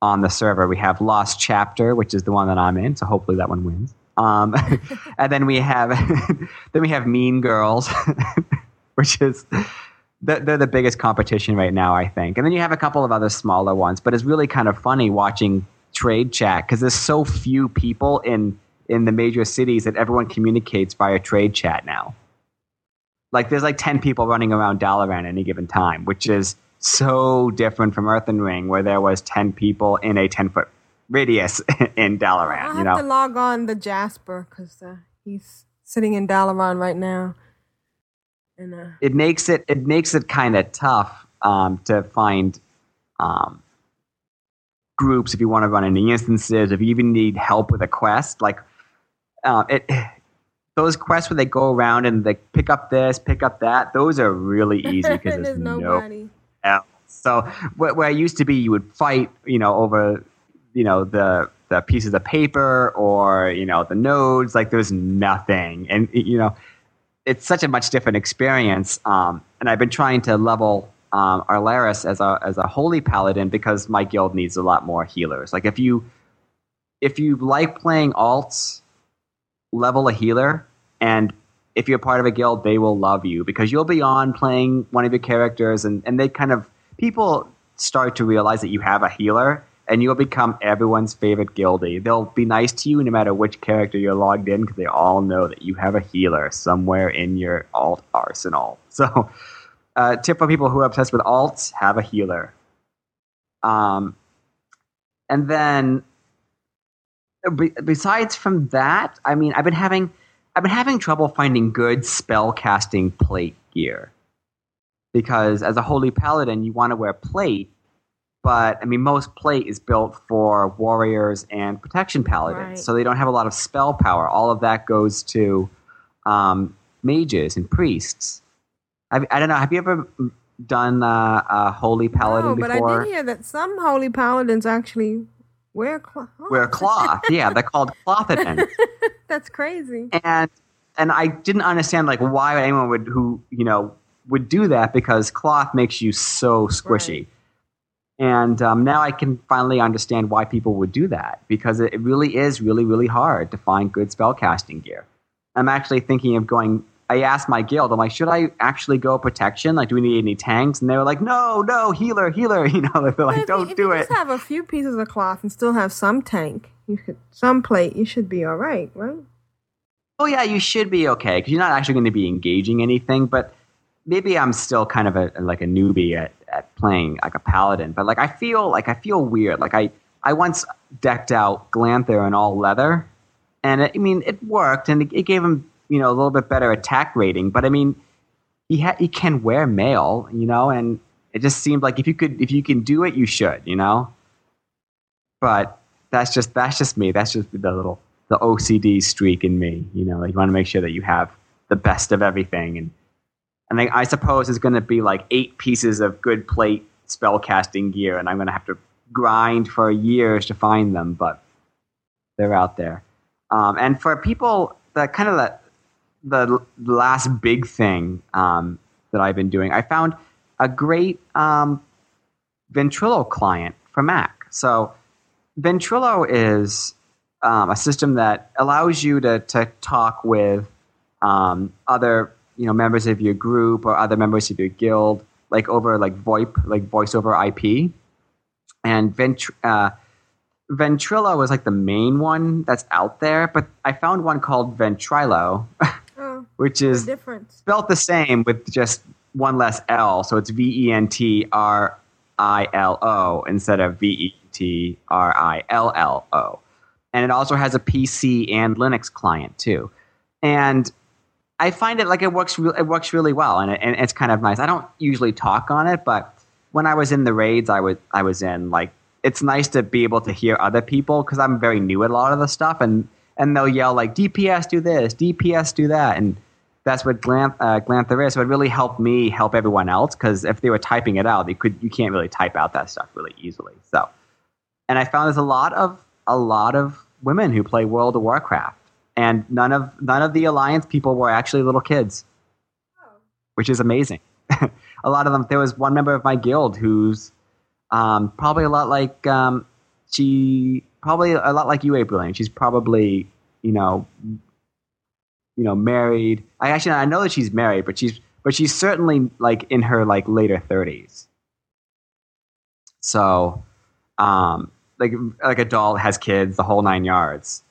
on the server. We have Lost Chapter, which is the one that I'm in, so hopefully that one wins. Um, and then we have then we have Mean Girls, which is they're, the biggest competition right now, I think. And then you have a couple of other smaller ones, but it's really kind of funny watching trade chat because there's so few people in in the major cities that everyone communicates via trade chat now. Like there's like 10 people running around Dalaran at any given time, which is so different from Earthen Ring, where there was 10 people in a 10 foot radius in Dalaran. I have you know, to log on Thejasper because uh, he's sitting in Dalaran right now. And uh, it makes it it makes it kind of tough um, to find um, groups if you want to run any instances. If you even need help with a quest, like uh, it, those quests where they go around and they pick up this, pick up that. Those are really easy because there's there's no nobody. else. So where, where it used to be, you would fight, you know, over, you know, the the pieces of paper or you know the nodes. Like there's nothing, and you know, it's such a much different experience. Um, and I've been trying to level um, Arlaris as a as a holy paladin because my guild needs a lot more healers. Like if you if you like playing alts, level a healer, and if you're part of a guild, they will love you because you'll be on playing one of your characters, and and they kind of people start to realize that you have a healer. And you'll become everyone's favorite guildie. They'll be nice to you no matter which character you're logged in because they all know that you have a healer somewhere in your alt arsenal. So, uh, tip for people who are obsessed with alts: have a healer. Um, and then be- besides from that, I mean, I've been having I've been having trouble finding good spell casting plate gear because as a holy paladin, you want to wear plate, but I mean, most plate is built for warriors and protection paladins, Right. so they don't have a lot of spell power. All of that goes to um, mages and priests. I, I don't know. Have you ever done uh, a holy paladin No, but before? I did hear that some holy paladins actually wear cloth. Wear cloth. yeah, they're called clothidins. That's crazy. and and I didn't understand like why anyone would who you know would do that because cloth makes you so squishy. And um, now I can finally understand why people would do that because it, it really is really really hard to find good spellcasting gear. I'm actually thinking of going. I asked my guild. I'm like, should I actually go protection? Like, do we need any tanks? And they were like, no, no, healer, healer. You know, they're like, don't you, do you it. Just have a few pieces of cloth and still have some tank. You could some plate. You should be all right, right? oh yeah, you should be okay because you're not actually going to be engaging anything. But maybe I'm still kind of a like a newbie at, at playing like a paladin. But like I feel like I feel weird. Like I I once decked out Glanthur in all leather, and it, I mean it worked, and it, it gave him you know a little bit better attack rating. But I mean he ha- he can wear mail, you know, and it just seemed like if you could if you can do it, you should, you know. But that's just that's just me. That's just the little the OCD streak in me. You know, like you want to make sure that you have the best of everything, and and I, I suppose it's going to be like eight pieces of good plate spellcasting gear, and I'm going to have to grind for years to find them, but they're out there. Um, and for people that kind of the the last big thing um, that I've been doing, I found a great um, Ventrilo client for Mac. So Ventrilo is um, a system that allows you to, to talk with um, other you know members of your group or other members of your guild, like over like VoIP, like voice over IP. And Ventr- uh, Ventrilo is like the main one that's out there, but I found one called Ventrilo, which is spelt the same with just one less L, so it's V E N T R I L O instead of V E T R I L L O. And it also has a PC and Linux client too. And I find it like it works. Re- it works really well, and, it, and it's kind of nice. I don't usually talk on it, but when I was in the raids, I was I was in like it's nice to be able to hear other people because I'm very new at a lot of the stuff, and and they'll yell like DPS do this, DPS do that, and that's what Glanth, uh, Glanthur is. So it really helped me help everyone else because if they were typing it out, they could you can't really type out that stuff really easily. So, and I found there's a lot of a lot of women who play World of Warcraft, and none of none of the Alliance people were actually little kids, which is amazing. a lot of them. There was one member of my guild who's um, probably a lot like um, she probably a lot like you, April. She's probably you know you know married. I actually I know that she's married, but she's but she's certainly like in her like later thirties. So, um, like like adult has kids, the whole nine yards,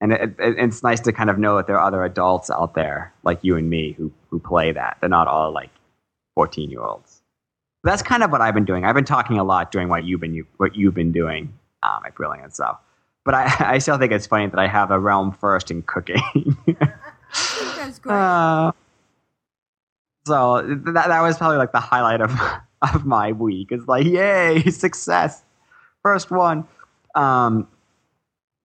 and it, it, it's nice to kind of know that there are other adults out there like you and me who who play that. They're not all like fourteen year olds. That's kind of what I've been doing. I've been talking a lot doing what you've been you, what you've been doing um, at Aprillian. So, but I, I still think it's funny that I have a realm first in cooking. That's great. Uh, so that that was probably like the highlight of of my week. It's like, yay, success, first one. Um,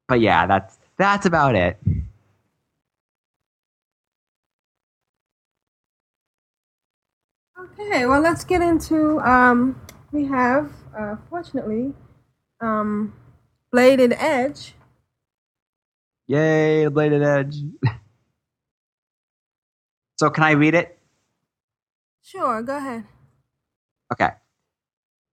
but yeah, that's that's about it. Okay, well, let's get into. Um, we have, uh, fortunately, um, Bladed Edge. Yay, bladed edge. so can I read it? Sure, go ahead. Okay.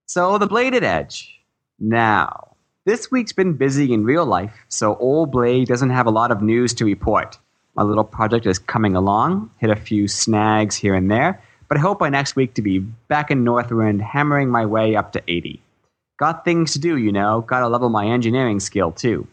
So the bladed edge. Now, this week's been busy in real life, so old Blade doesn't have a lot of news to report. My little project is coming along, hit a few snags here and there, but I hope by next week to be back in Northrend, hammering my way up to 80. Got things to do, you know, gotta level my engineering skill too.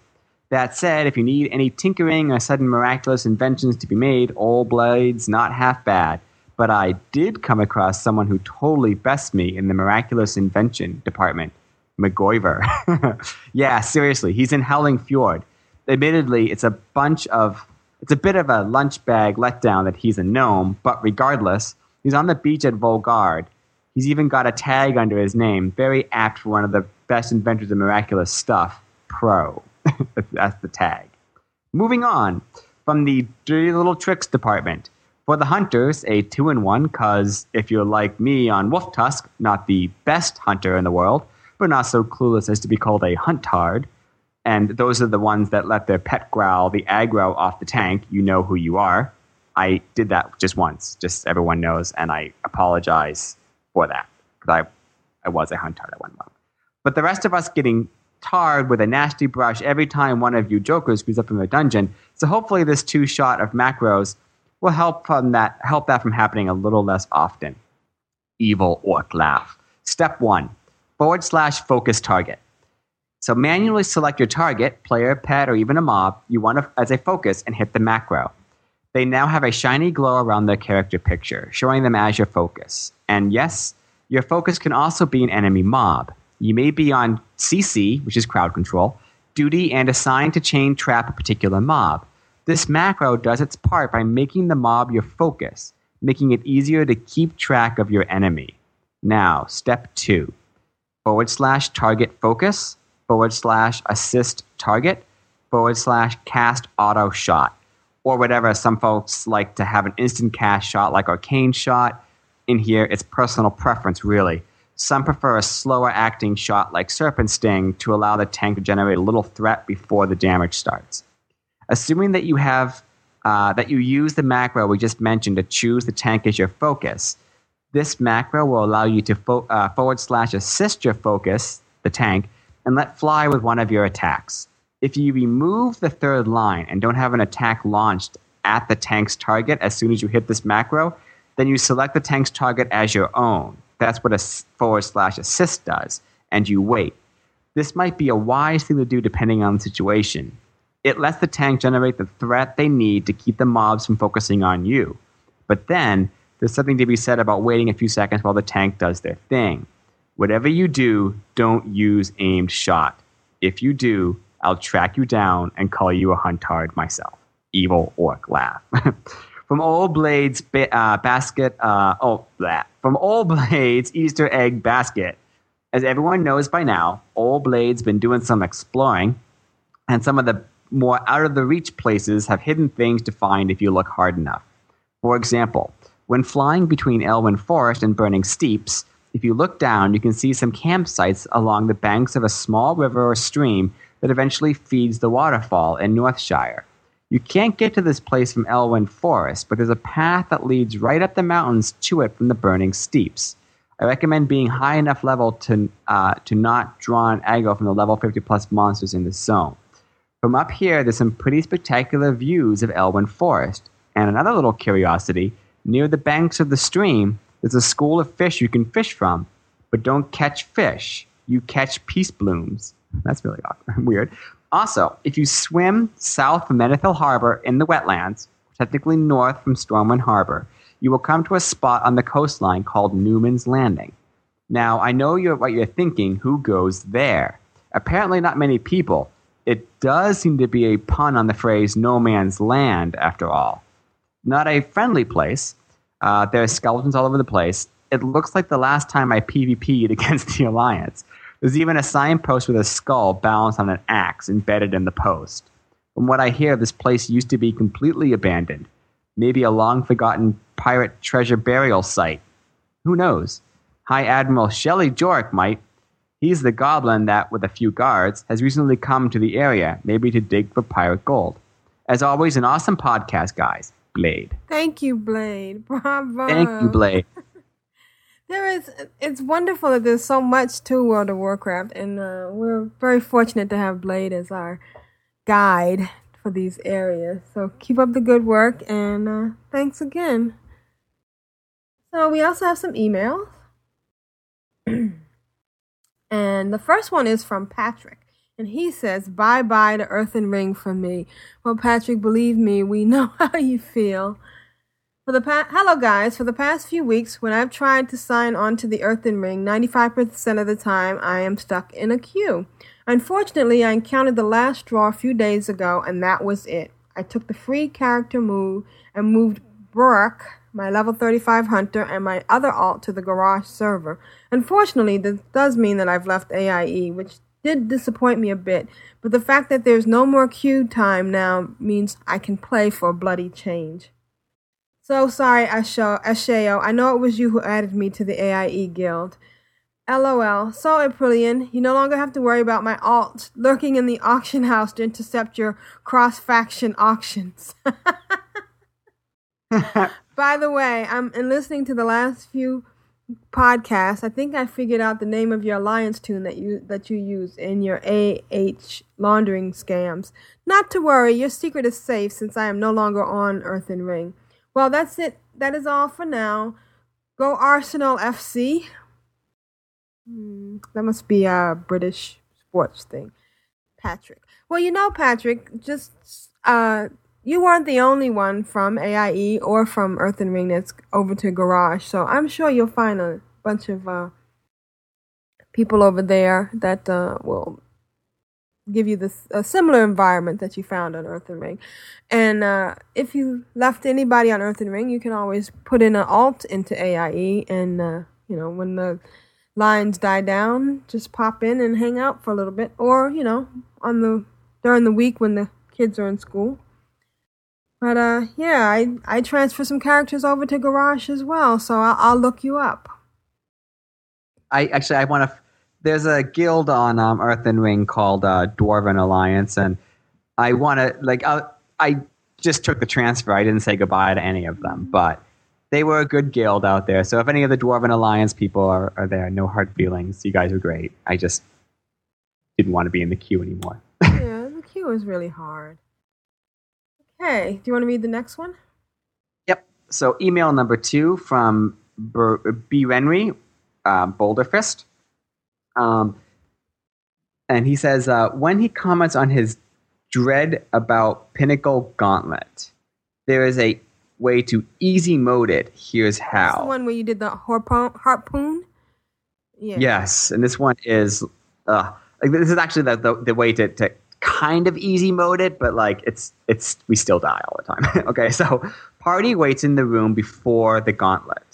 That said, if you need any tinkering or sudden miraculous inventions to be made, Old Blade's not half bad. But I did come across someone who totally bests me in the miraculous invention department. MacGoyver. yeah, seriously, he's in Howling Fjord. Admittedly, it's a bunch of it's a bit of a lunch bag letdown that he's a gnome, but regardless, he's on the beach at Valgarde. He's even got a tag under his name, very apt for one of the best inventors of miraculous stuff, Pro. That's the tag. Moving on from the dirty little tricks department. For the hunters, a two in one, cause if you're like me on Wolf Tusk, not the best hunter in the world, but not so clueless as to be called a huntard, and those are the ones that let their pet growl the aggro off the tank, you know who you are. I did that just once, just everyone knows, and I apologize for that, because I, I was a huntard at one moment. But the rest of us getting tarred with a nasty brush every time one of you jokers screws up in the dungeon. So hopefully this two shot of macros will help from that help that from happening a little less often. Evil orc laugh. Step one: forward slash focus target. So manually select your target, player, pet, or even a mob you want to, as a focus and hit the macro. They now have a shiny glow around their character picture, showing them as your focus. And yes, your focus can also be an enemy mob. You may be on CC, which is crowd control, duty and assigned to chain trap a particular mob. This macro does its part by making the mob your focus, making it easier to keep track of your enemy. Now, step two forward slash target focus, forward slash assist target, forward slash cast auto shot, or whatever. Some folks like to have an instant cast shot like Arcane Shot. In here, it's personal preference, really. Some prefer a slower acting shot like Serpent Sting to allow the tank to generate a little threat before the damage starts. Assuming that you have uh, that you use the macro we just mentioned to choose the tank as your focus, this macro will allow you to fo- uh, forward slash assist your focus, the tank, and let fly with one of your attacks. If you remove the third line and don't have an attack launched at the tank's target as soon as you hit this macro, then you select the tank's target as your own. That's what a forward slash assist does, and you wait. This might be a wise thing to do depending on the situation. It lets the tank generate the threat they need to keep the mobs from focusing on you. But then, there's something to be said about waiting a few seconds while the tank does their thing. Whatever you do, don't use aimed shot. If you do, I'll track you down and call you a huntard myself. Evil orc laugh. From Old Blade's ba- uh, basket, uh, oh. From Old Blade's Easter egg basket. As everyone knows by now, Old Blade's been doing some exploring, and some of the more out of the reach places have hidden things to find if you look hard enough. For example, when flying between Elwynn Forest and Burning Steppes, if you look down, you can see some campsites along the banks of a small river or stream that eventually feeds the waterfall in Northshire. You can't get to this place from Elwynn Forest, but there's a path that leads right up the mountains to it from the burning steppes. I recommend being high enough level to, uh, to not draw an aggro from the level 50 plus monsters in the zone. From up here, there's some pretty spectacular views of Elwynn Forest. And another little curiosity near the banks of the stream, there's a school of fish you can fish from, but don't catch fish. You catch peaceblooms. That's really awkward, weird. Also, if you swim south from Menethil Harbor in the wetlands, technically north from Stormwind Harbor, you will come to a spot on the coastline called Newman's Landing. Now, I know you're, what you're thinking who goes there? Apparently, not many people. It does seem to be a pun on the phrase no man's land, after all. Not a friendly place. Uh, there are skeletons all over the place. It looks like the last time I PvP'd against the Alliance. There's even a signpost with a skull balanced on an axe embedded in the post. From what I hear, this place used to be completely abandoned. Maybe a long forgotten pirate treasure burial site. Who knows? High Admiral Shelley Jork might. He's the goblin that, with a few guards, has recently come to the area, maybe to dig for pirate gold. As always, an awesome podcast, guys. Blade. Thank you, Blade. Bravo. Thank you, Blade. There is. It's wonderful that there's so much to World of Warcraft, and uh, we're very fortunate to have Blade as our guide for these areas. So keep up the good work, and uh, thanks again. So we also have some emails, and the first one is from Patrick. And he says, Bye bye to Earthen Ring from me. Well, Patrick, believe me, we know how you feel. For the pa- Hello, guys. For the past few weeks, when I've tried to sign on to the Earthen Ring, 95% of the time I am stuck in a queue. Unfortunately, I encountered the last straw a few days ago, and that was it. I took the free character move and moved Burak, my level 35 hunter, and my other alt to the Garrosh server. Unfortunately, this does mean that I've left AIE, which did disappoint me a bit, but the fact that there's no more queue time now means I can play for a bloody change. So sorry, Ashayo. I know it was you who added me to the AIE guild. LOL. So, Aprillian, you no longer have to worry about my alt lurking in the auction house to intercept your cross faction auctions. By the way, I'm in listening to the last few podcasts. I think I figured out the name of your alliance tune that you that you use in your AH laundering scams. Not to worry, your secret is safe since I am no longer on Earthen Ring. Well, that's it. That is all for now. Go Arsenal FC. Hmm, that must be a British sports thing. Patrick. Well, you know, Patrick, just uh, you weren't the only one from AIE or from Earthen Ring that's over to Garrosh, so I'm sure you'll find a bunch of uh, people over there that uh, will give you this a similar environment that you found on Earthen Ring. And uh, if you left anybody on Earthen Ring, you can always put in an alt into AIE, and uh, you know when the lines die down, just pop in and hang out for a little bit, or you know on the during the week when the kids are in school. But uh, yeah, I I transfer some characters over to Garrosh as well, so I'll, I'll look you up. I actually I want to there's a guild on um, Earthen Ring called uh, Dwarven Alliance, and I want to like I, I just took the transfer. I didn't say goodbye to any of them, but they were a good guild out there. So if any of the Dwarven Alliance people are, are there, no hard feelings. You guys are great. I just didn't want to be in the queue anymore. yeah, the queue is really hard. Okay, do you want to read the next one? Yep. So email number two from B. Henry, uh, Boulderfist. Um, and he says uh, when he comments on his dread about Pinnacle Gauntlet, there is a way to easy mode it, here's That's the how. one where you did the harpoon. harpoon? Yeah. Yes, and this one is uh, like this is actually the, the, the way to, to kind of easy mode it, but like it's it's we still die all the time. okay, so party waits in the room before the gauntlet.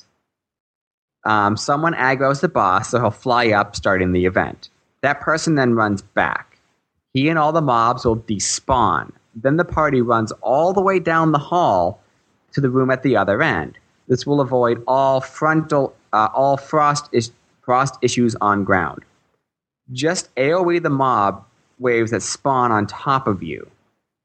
Um, someone aggro's the boss, so he'll fly up starting the event. That person then runs back. He and all the mobs will despawn. Then the party runs all the way down the hall to the room at the other end. This will avoid all frontal, uh, all frost is, frost issues on ground. Just AOE the mob waves that spawn on top of you.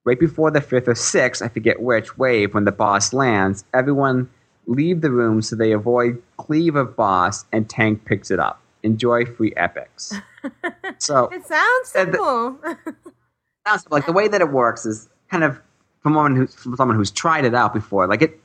Right before the fifth or sixth, I forget which wave, when the boss lands, everyone leave the room so they avoid cleave of boss and tank picks it up. Enjoy free epics. so It sounds Uh, the- simple. sounds like the way that it works is kind of from someone who's from someone who's tried it out before. Like it,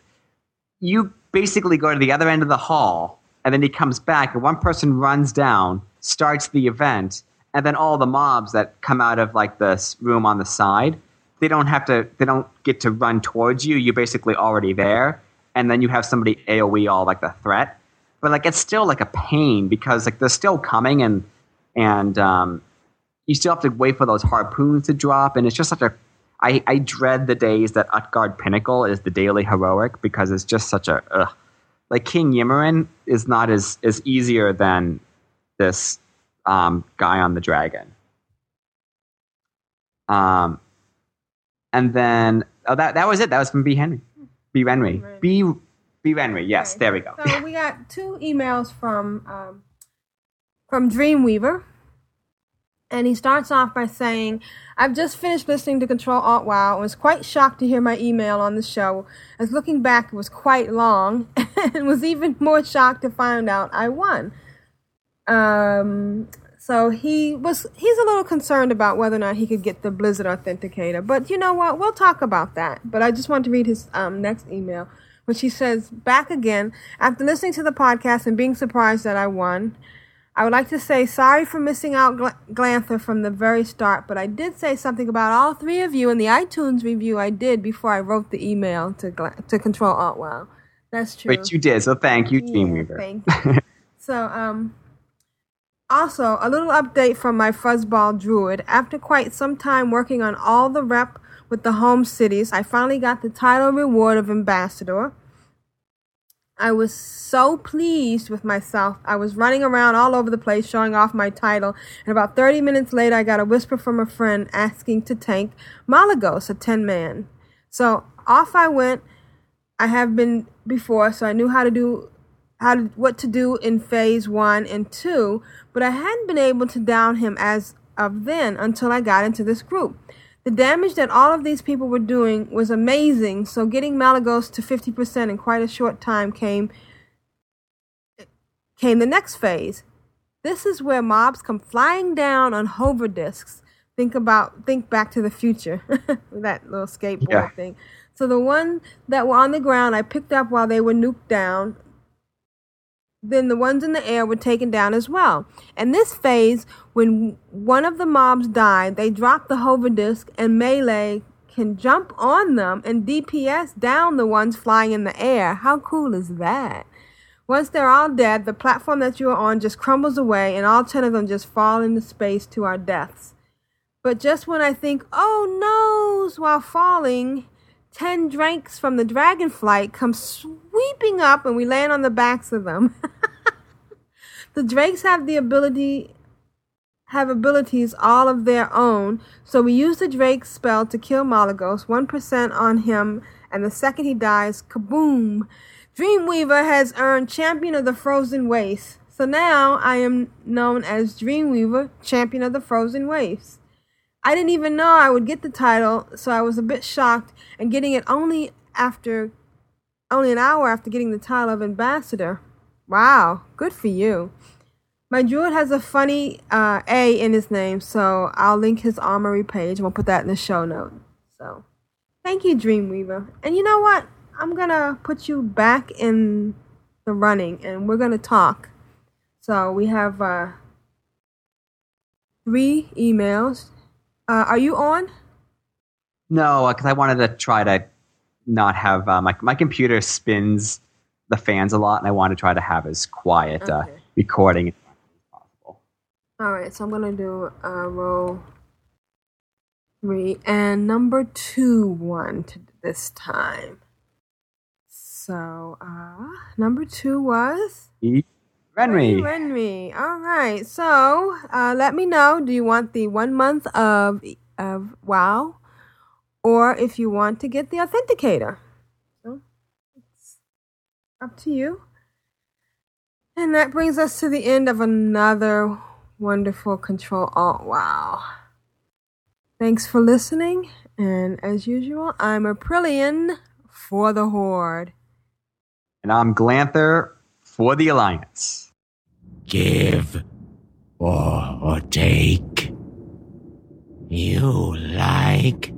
you basically go to the other end of the hall, and then he comes back, and one person runs down, starts the event, and then all the mobs that come out of like this room on the side, they don't have to, they don't get to run towards you. You're basically already there, and then you have somebody AOE all like the threat. But like it's still like a pain because like they're still coming and and um, you still have to wait for those harpoons to drop, and it's just such a. I, I dread the days that Utgard Pinnacle is the daily heroic because it's just such a. Ugh. Like King Ymiron is not as, as easier than this um, guy on the dragon. Um, and then oh that that was it. That was from B Henry, B Henry, B B Henry. Yes, Okay. there we go. So we got two emails from um, from Dreamweaver, and he starts off by saying, "I've just finished listening to Control Alt Wow and was quite shocked to hear my email on the show. As looking back, it was quite long, and was even more shocked to find out I won." Um, so he was he's a little concerned about whether or not he could get the Blizzard Authenticator. But you know what? We'll talk about that. But I just want to read his um, next email, which he says, "Back again after listening to the podcast and being surprised that I won." I would like to say sorry for missing out Gl- Glanthur from the very start, but I did say something about all three of you in the iTunes review I did before I wrote the email to Gla- to Control Alt Wow. That's true. But you did, so thank you, Yeah, Dreamweaver. thank you. so, um, also a little update from my fuzzball druid. After quite some time working on all the rep with the home cities, I finally got the title reward of ambassador. I was so pleased with myself. I was running around all over the place showing off my title, and about 30 minutes later, I got a whisper from a friend asking to tank Malygos, a 10 man. So off I went. I have been before, so I knew how to do how to, what to do in phase one and two, but I hadn't been able to down him as of then until I got into this group. The damage that all of these people were doing was amazing, so getting Malygos to 50% in quite a short time came came the next phase. This is where mobs come flying down on hover discs. Think about think back to the future. that little skateboard Yeah. thing. So the one that were on the ground I picked up while they were nuked down. Then the ones in the air were taken down as well. And this phase, when one of the mobs died, they dropped the hover disc and melee can jump on them and DPS down the ones flying in the air. How cool is that? Once they're all dead, the platform that you are on just crumbles away and all 10 of them just fall into space to our deaths. But just when I think, oh noes, while falling, 10 drakes from the dragonflight come sweeping up and we land on the backs of them. the drakes have the ability have abilities all of their own, so we use the Drake spell to kill Malygos, 1% on him, and the second he dies, kaboom! Dreamweaver has earned Champion of the Frozen Wastes. So now I am known as Dreamweaver, Champion of the Frozen Wastes. I didn't even know I would get the title, so I was a bit shocked and getting it only after only an hour after getting the title of ambassador. Wow, good for you. My druid has a funny uh, A in his name, so I'll link his armory page we'll put that in the show note. So, thank you, Dreamweaver. And you know what? I'm gonna put you back in the running, and we're gonna talk. So we have uh, three emails. Uh, are you on? No, because I wanted to try to not have uh, my my computer spins the fans a lot, and I want to try to have as quiet uh, recording as possible. All right, so I'm gonna do uh, row three and number two one this time. So uh, number two was Renry. Renry. All right, so uh, let me know. Do you want the one month of of WoW, or if you want to get the authenticator? So it's up to you. And that brings us to the end of another wonderful Control Alt Wow. Thanks for listening, and as usual, I'm Aprillian for the Horde. And I'm Glanthur for the Alliance. Give or, or take. You like.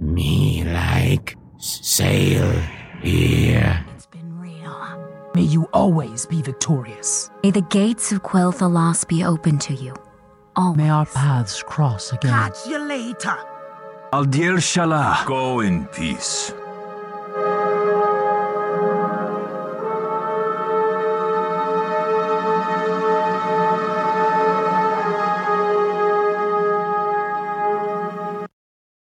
Me like. Sail here. It's been real. May you always be victorious. May the gates of Quel'Thalas be open to you. Always. May our paths cross again. Catch you later. Aldir Shalah. Go in peace.